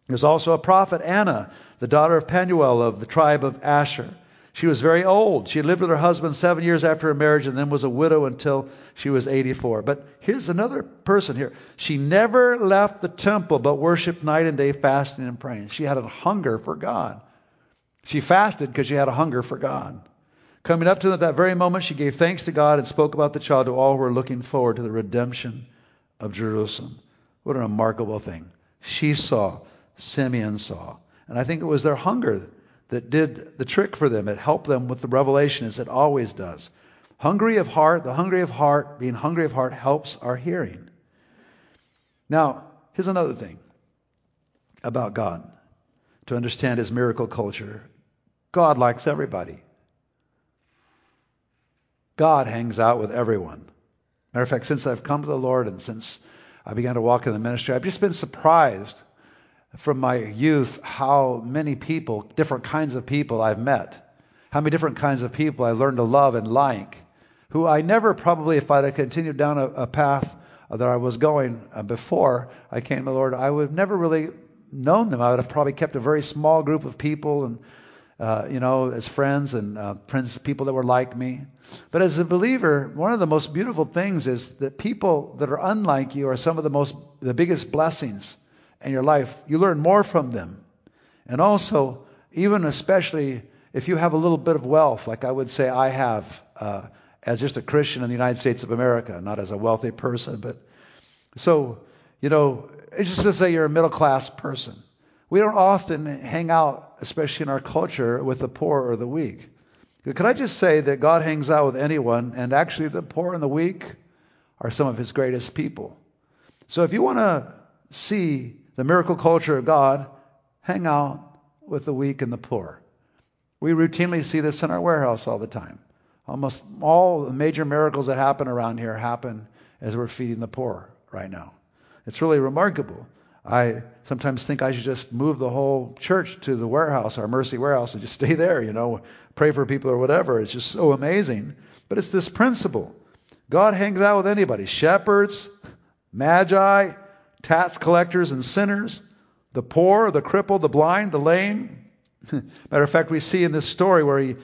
There's also a prophet, Anna, the daughter of Penuel of the tribe of Asher. She was very old. She lived with her husband seven years after her marriage and then was a widow until she was 84. But here's another person here. She never left the temple but worshiped night and day, fasting and praying. She had a hunger for God. She fasted because she had a hunger for God. Coming up to that very moment, she gave thanks to God and spoke about the child to all who were looking forward to the redemption of Jerusalem. What a remarkable thing. She saw, Simeon saw. And I think it was their hunger that did the trick for them. It helped them with the revelation as it always does. Hungry of heart, the hungry of heart, being hungry of heart helps our hearing. Now, here's another thing about God to understand his miracle culture. God likes everybody. God hangs out with everyone. Matter of fact, since I've come to the Lord and since I began to walk in the ministry, I've just been surprised from my youth how many people, different kinds of people I've met, how many different kinds of people I learned to love and like, who I never probably, if I'd have continued down a, a path that I was going uh, before I came to the Lord, I would have never really known them. I would have probably kept a very small group of people and uh, you know, as friends and uh, friends, people that were like me. But as a believer, one of the most beautiful things is that people that are unlike you are some of the most, the biggest blessings in your life. You learn more from them. And also, even especially if you have a little bit of wealth, like I would say I have, uh, as just a Christian in the United States of America, not as a wealthy person, but so, you know, it's just to say you're a middle class person. We don't often hang out, especially in our culture, with the poor or the weak. Could I just say that God hangs out with anyone, and actually the poor and the weak are some of his greatest people. So if you want to see the miracle culture of God, hang out with the weak and the poor. We routinely see this in our warehouse all the time. Almost all the major miracles that happen around here happen as we're feeding the poor right now. It's really remarkable. I sometimes think I should just move the whole church to the warehouse, our mercy warehouse, and just stay there, you know, pray for people or whatever. It's just so amazing. But it's this principle. God hangs out with anybody shepherds, magi, tax collectors, and sinners, the poor, the crippled, the blind, the lame. Matter of fact, we see in this story where he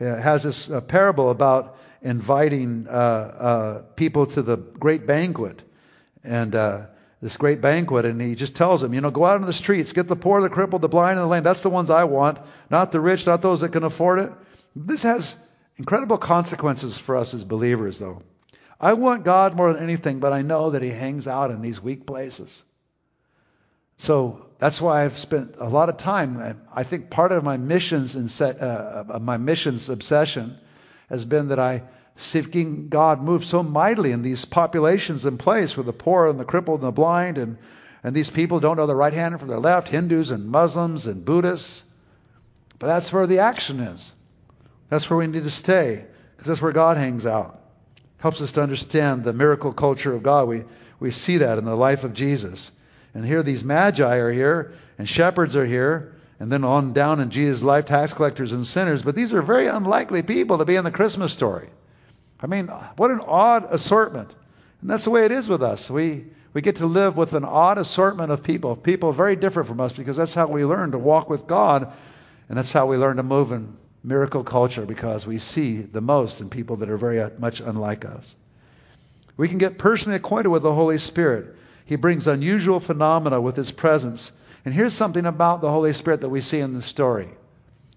uh, has this uh, parable about inviting uh, people to the great banquet. And this great banquet, and he just tells them, you know, go out into the streets, get the poor, the crippled, the blind, and the lame. That's the ones I want, not the rich, not those that can afford it. This has incredible consequences for us as believers, though. I want God more than anything, but I know that He hangs out in these weak places. So that's why I've spent a lot of time. I think part of my missions and uh, my missions obsession has been that I seeking God move so mightily in these populations and place with the poor and the crippled and the blind and and these people don't know their right hand from their left, Hindus and Muslims and Buddhists. But that's where the action is. That's where we need to stay because that's where God hangs out. Helps us to understand the miracle culture of God. We we see that in the life of Jesus. And here these magi are here and shepherds are here and then on down in Jesus' life, tax collectors and sinners. But these are very unlikely people to be in the Christmas story. I mean, what an odd assortment. And that's the way it is with us. We, we get to live with an odd assortment of people, people very different from us, because that's how we learn to walk with God. And that's how we learn to move in miracle culture, because we see the most in people that are very much unlike us. We can get personally acquainted with the Holy Spirit. He brings unusual phenomena with his presence. And here's something about the Holy Spirit that we see in the story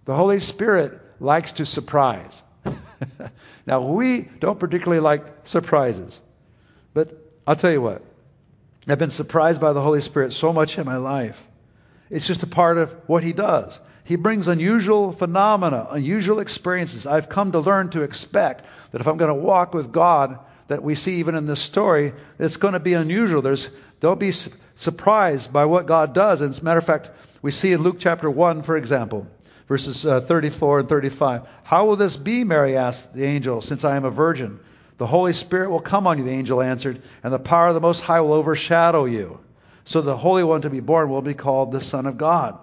the Holy Spirit likes to surprise. now, we don't particularly like surprises. But I'll tell you what, I've been surprised by the Holy Spirit so much in my life. It's just a part of what He does. He brings unusual phenomena, unusual experiences. I've come to learn to expect that if I'm going to walk with God, that we see even in this story, it's going to be unusual. There's, don't be surprised by what God does. And as a matter of fact, we see in Luke chapter 1, for example, verses uh, 34 and 35. How will this be, Mary asked the angel, since I am a virgin? The Holy Spirit will come on you, the angel answered, and the power of the Most High will overshadow you. So the Holy One to be born will be called the Son of God.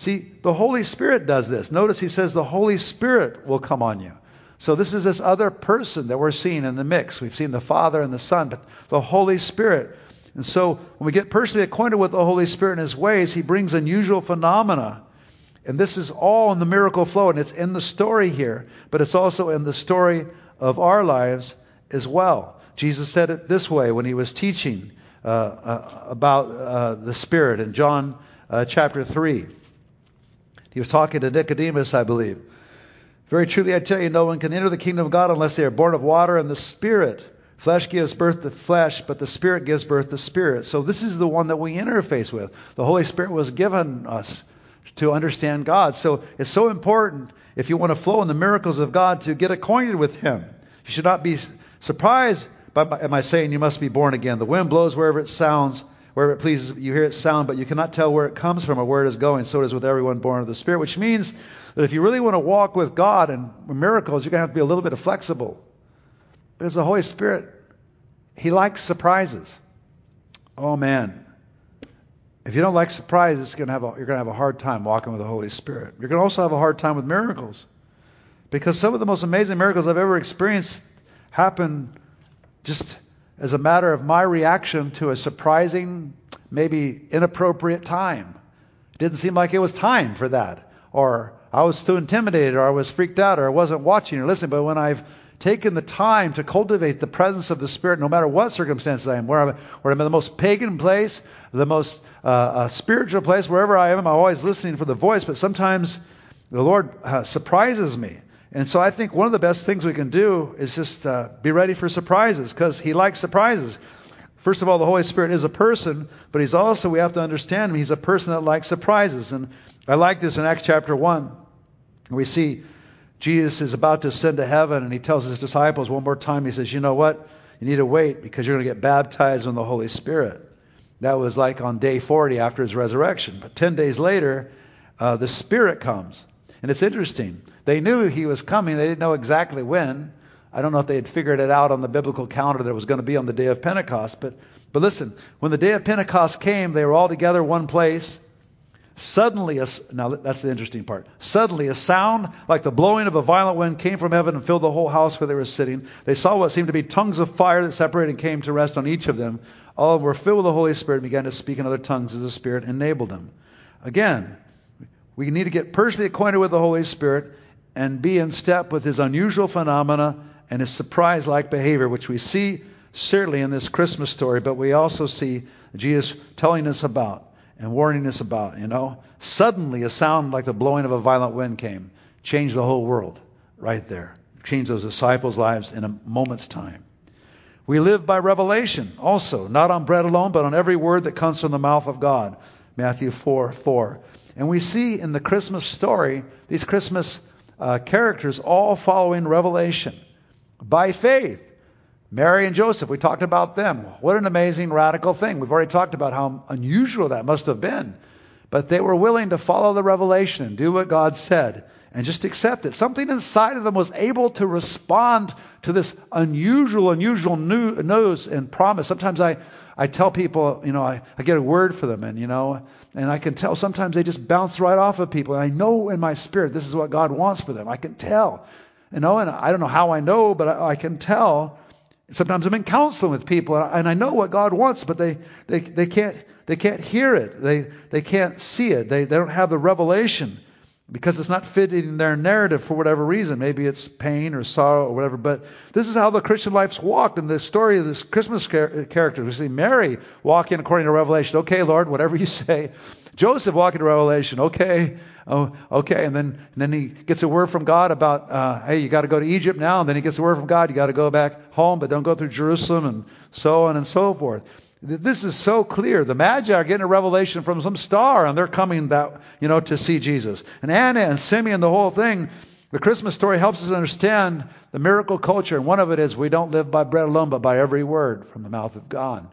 See, the Holy Spirit does this. Notice he says the Holy Spirit will come on you. So this is this other person that we're seeing in the mix. We've seen the Father and the Son, but the Holy Spirit. And so when we get personally acquainted with the Holy Spirit and his ways, he brings unusual phenomena and this is all in the miracle flow, and it's in the story here, but it's also in the story of our lives as well. Jesus said it this way when he was teaching uh, uh, about uh, the Spirit in John uh, chapter 3. He was talking to Nicodemus, I believe. Very truly, I tell you, no one can enter the kingdom of God unless they are born of water and the Spirit. Flesh gives birth to flesh, but the Spirit gives birth to spirit. So this is the one that we interface with. The Holy Spirit was given us to understand God. So it's so important if you want to flow in the miracles of God to get acquainted with Him. You should not be surprised by am I saying you must be born again. The wind blows wherever it sounds, wherever it pleases. You hear it sound, but you cannot tell where it comes from or where it is going. So it is with everyone born of the Spirit, which means that if you really want to walk with God and miracles, you're going to have to be a little bit flexible. Because the Holy Spirit, He likes surprises. Oh man, if you don't like surprises, you're going to have a hard time walking with the Holy Spirit. You're going to also have a hard time with miracles. Because some of the most amazing miracles I've ever experienced happen just as a matter of my reaction to a surprising, maybe inappropriate time. It didn't seem like it was time for that. Or I was too intimidated, or I was freaked out, or I wasn't watching or listening. But when I've taken the time to cultivate the presence of the Spirit no matter what circumstances I am, where I'm, where I'm in the most pagan place, the most uh, uh, spiritual place, wherever I am, I'm always listening for the voice, but sometimes the Lord uh, surprises me. And so I think one of the best things we can do is just uh, be ready for surprises because He likes surprises. First of all, the Holy Spirit is a person, but He's also, we have to understand, him, He's a person that likes surprises. And I like this in Acts chapter 1. We see Jesus is about to ascend to heaven, and he tells his disciples one more time, he says, You know what? You need to wait because you're going to get baptized in the Holy Spirit. That was like on day 40 after his resurrection. But 10 days later, uh, the Spirit comes. And it's interesting. They knew he was coming. They didn't know exactly when. I don't know if they had figured it out on the biblical calendar that it was going to be on the day of Pentecost. But, but listen, when the day of Pentecost came, they were all together one place. Suddenly, a, now that's the interesting part. Suddenly, a sound like the blowing of a violent wind came from heaven and filled the whole house where they were sitting. They saw what seemed to be tongues of fire that separated and came to rest on each of them. All were filled with the Holy Spirit and began to speak in other tongues as the Spirit enabled them. Again, we need to get personally acquainted with the Holy Spirit and be in step with his unusual phenomena and his surprise like behavior, which we see certainly in this Christmas story, but we also see Jesus telling us about and warning us about, you know. Suddenly, a sound like the blowing of a violent wind came, changed the whole world right there, changed those disciples' lives in a moment's time. We live by revelation also, not on bread alone, but on every word that comes from the mouth of God. Matthew 4 4. And we see in the Christmas story these Christmas uh, characters all following revelation by faith. Mary and Joseph, we talked about them. What an amazing radical thing. We've already talked about how unusual that must have been. But they were willing to follow the revelation and do what God said and just accept it. Something inside of them was able to respond to this unusual, unusual news and promise. Sometimes I, I tell people, you know, I, I get a word for them and, you know, and I can tell sometimes they just bounce right off of people. And I know in my spirit this is what God wants for them. I can tell. You know, and I don't know how I know, but I, I can tell Sometimes I'm in counseling with people and I know what God wants, but they, they, they, can't, they can't hear it. They, they can't see it. They, they don't have the revelation because it's not fitting their narrative for whatever reason. Maybe it's pain or sorrow or whatever. But this is how the Christian life's walked. In the story of this Christmas char- character, we see Mary walking according to Revelation. Okay, Lord, whatever you say. Joseph walking to Revelation. Okay, oh, okay. And then, and then he gets a word from God about, uh, hey, you got to go to Egypt now. And then he gets a word from God, you got to go back home, but don't go through Jerusalem, and so on and so forth. This is so clear. The Magi are getting a revelation from some star, and they're coming that, you know, to see Jesus. And Anna and Simeon, the whole thing, the Christmas story helps us understand the miracle culture. And one of it is we don't live by bread alone, but by every word from the mouth of God.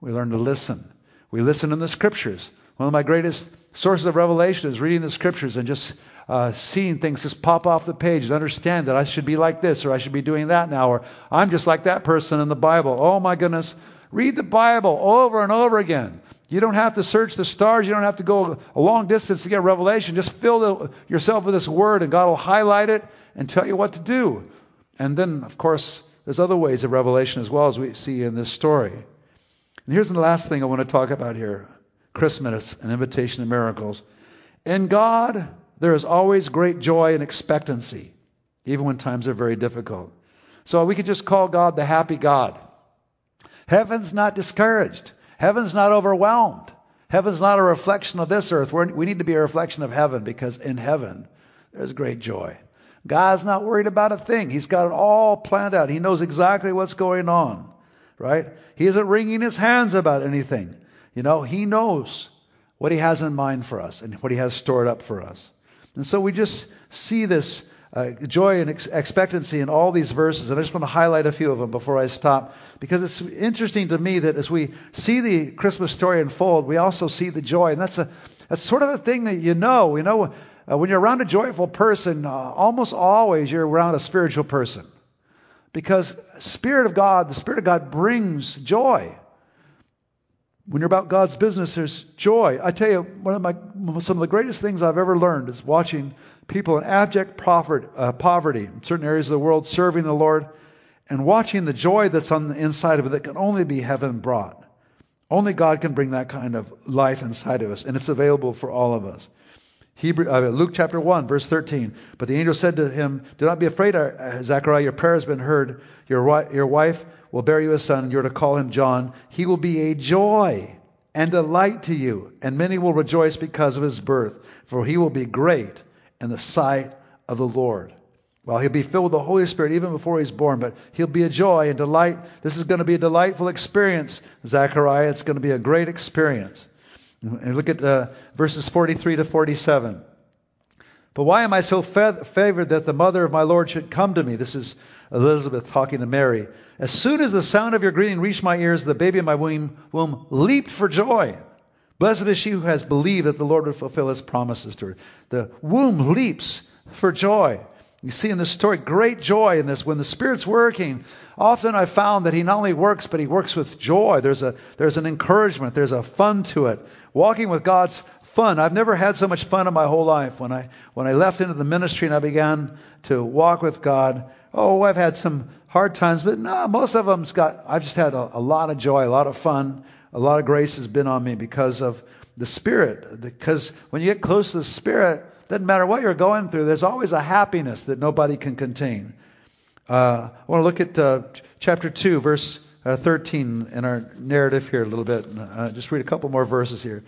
We learn to listen. We listen in the scriptures. One of my greatest sources of revelation is reading the scriptures and just uh, seeing things just pop off the page and understand that I should be like this or I should be doing that now or I'm just like that person in the Bible. Oh my goodness. Read the Bible over and over again. You don't have to search the stars. You don't have to go a long distance to get revelation. Just fill the, yourself with this word and God will highlight it and tell you what to do. And then, of course, there's other ways of revelation as well as we see in this story. And here's the last thing I want to talk about here. Christmas, an invitation to miracles. In God, there is always great joy and expectancy, even when times are very difficult. So we could just call God the happy God. Heaven's not discouraged. Heaven's not overwhelmed. Heaven's not a reflection of this earth. We're, we need to be a reflection of heaven because in heaven there's great joy. God's not worried about a thing. He's got it all planned out. He knows exactly what's going on, right? He isn't wringing his hands about anything. You know, He knows what He has in mind for us and what He has stored up for us. And so we just see this uh, joy and ex- expectancy in all these verses. And I just want to highlight a few of them before I stop because it's interesting to me that as we see the Christmas story unfold, we also see the joy. And that's a that's sort of a thing that you know. You know, uh, when you're around a joyful person, uh, almost always you're around a spiritual person because Spirit of God, the Spirit of God brings joy. When you're about God's business, there's joy. I tell you, one of my some of the greatest things I've ever learned is watching people in abject uh, poverty in certain areas of the world serving the Lord, and watching the joy that's on the inside of it that can only be heaven brought. Only God can bring that kind of life inside of us, and it's available for all of us. Hebrew, uh, Luke chapter 1, verse 13. But the angel said to him, Do not be afraid, uh, Zechariah, your prayer has been heard. Your, your wife will bear you a son. You're to call him John. He will be a joy and a light to you, and many will rejoice because of his birth, for he will be great in the sight of the Lord. Well, he'll be filled with the Holy Spirit even before he's born, but he'll be a joy and delight. This is going to be a delightful experience, Zechariah. It's going to be a great experience. And look at uh, verses 43 to 47. But why am I so favored that the mother of my Lord should come to me? This is Elizabeth talking to Mary. As soon as the sound of your greeting reached my ears, the baby in my womb, leaped for joy. Blessed is she who has believed that the Lord would fulfill his promises to her. The womb leaps for joy. You see in this story great joy in this. When the Spirit's working, often I've found that He not only works, but He works with joy. There's, a, there's an encouragement, there's a fun to it. Walking with God's fun. I've never had so much fun in my whole life. When I, when I left into the ministry and I began to walk with God, oh, I've had some hard times, but no, most of them's got, I've just had a, a lot of joy, a lot of fun, a lot of grace has been on me because of the Spirit. Because when you get close to the Spirit, doesn't matter what you're going through, there's always a happiness that nobody can contain. Uh, I want to look at uh, chapter 2, verse uh, 13 in our narrative here a little bit. Uh, just read a couple more verses here.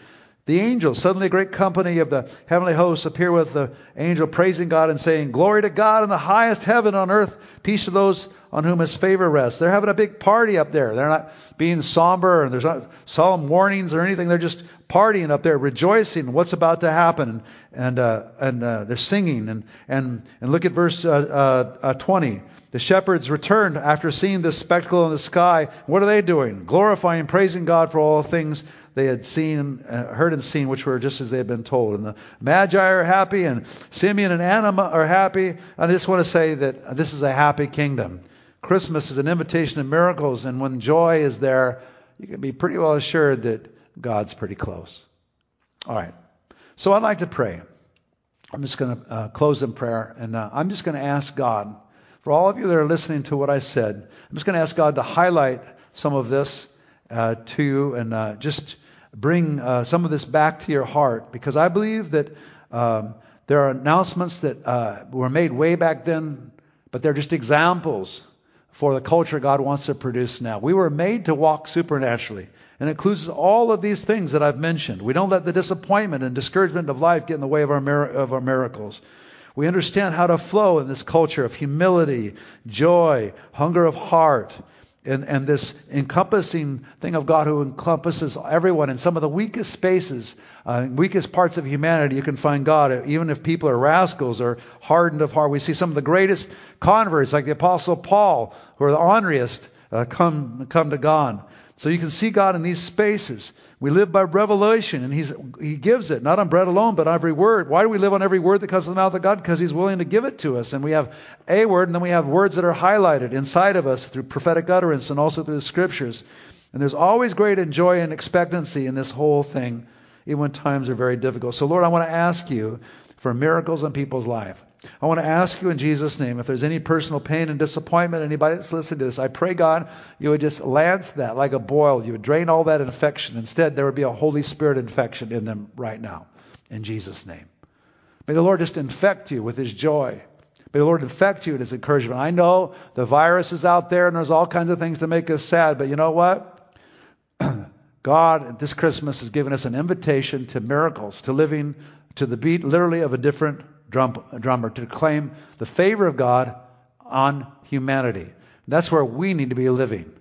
The angels, suddenly a great company of the heavenly hosts appear with the angel praising God and saying, Glory to God in the highest heaven on earth, peace to those on whom his favor rests. They're having a big party up there. They're not being somber and there's not solemn warnings or anything. They're just partying up there, rejoicing what's about to happen. And, uh, and uh, they're singing. And, and, and look at verse uh, uh 20. The shepherds returned after seeing this spectacle in the sky. What are they doing? Glorifying, praising God for all things they had seen, uh, heard and seen, which were just as they had been told. And the Magi are happy, and Simeon and Anna are happy. I just want to say that this is a happy kingdom. Christmas is an invitation of miracles, and when joy is there, you can be pretty well assured that God's pretty close. All right. So I'd like to pray. I'm just going to uh, close in prayer, and uh, I'm just going to ask God, for all of you that are listening to what I said, I'm just going to ask God to highlight some of this uh, to you and uh, just bring uh, some of this back to your heart, because I believe that um, there are announcements that uh, were made way back then, but they're just examples for the culture God wants to produce now. We were made to walk supernaturally. And it includes all of these things that I've mentioned. We don't let the disappointment and discouragement of life get in the way of our, of our miracles. We understand how to flow in this culture of humility, joy, hunger of heart, and, and this encompassing thing of God who encompasses everyone in some of the weakest spaces, uh, weakest parts of humanity, you can find God. Even if people are rascals or hardened of heart, we see some of the greatest converts, like the Apostle Paul, who are the honoriest, uh, come come to God. So you can see God in these spaces. We live by revelation, and he's, He gives it, not on bread alone, but on every word. Why do we live on every word that comes from the mouth of God? Because He's willing to give it to us. And we have a word, and then we have words that are highlighted inside of us through prophetic utterance and also through the scriptures. And there's always great joy and expectancy in this whole thing, even when times are very difficult. So, Lord, I want to ask you for miracles in people's life. I want to ask you in Jesus' name if there's any personal pain and disappointment, anybody that's listening to this, I pray, God, you would just lance that like a boil. You would drain all that infection. Instead, there would be a Holy Spirit infection in them right now. In Jesus' name. May the Lord just infect you with His joy. May the Lord infect you with His encouragement. I know the virus is out there and there's all kinds of things to make us sad, but you know what? God, this Christmas, has given us an invitation to miracles, to living to the beat literally of a different drummer to claim the favor of God on humanity. That's where we need to be living.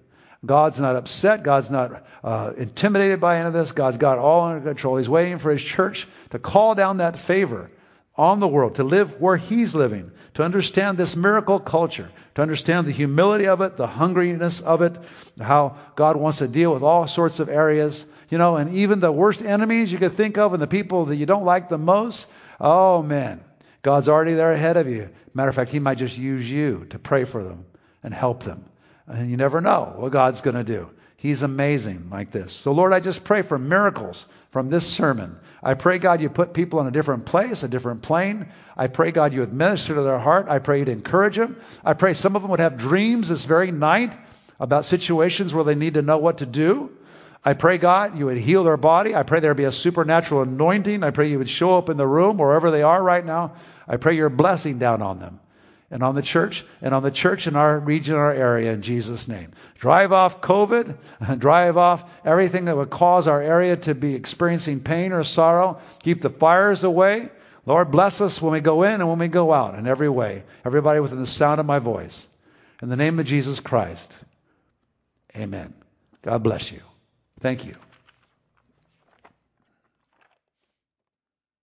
God's not upset. God's not uh, intimidated by any of this. God's got all under control. He's waiting for His church to call down that favor on the world, to live where He's living, to understand this miracle culture, to understand the humility of it, the hungriness of it, how God wants to deal with all sorts of areas. You know, and even the worst enemies you could think of and the people that you don't like the most. Oh, man. God's already there ahead of you. Matter of fact, He might just use you to pray for them and help them. And you never know what God's going to do. He's amazing like this. So, Lord, I just pray for miracles from this sermon. I pray, God, you put people in a different place, a different plane. I pray, God, you administer to their heart. I pray you'd encourage them. I pray some of them would have dreams this very night about situations where they need to know what to do. I pray, God, you would heal their body. I pray there would be a supernatural anointing. I pray you would show up in the room wherever they are right now. I pray your blessing down on them and on the church and on the church in our region, our area, in Jesus' name. Drive off COVID, drive off everything that would cause our area to be experiencing pain or sorrow. Keep the fires away. Lord, bless us when we go in and when we go out in every way. Everybody within the sound of my voice. In the name of Jesus Christ. Amen. God bless you. Thank you.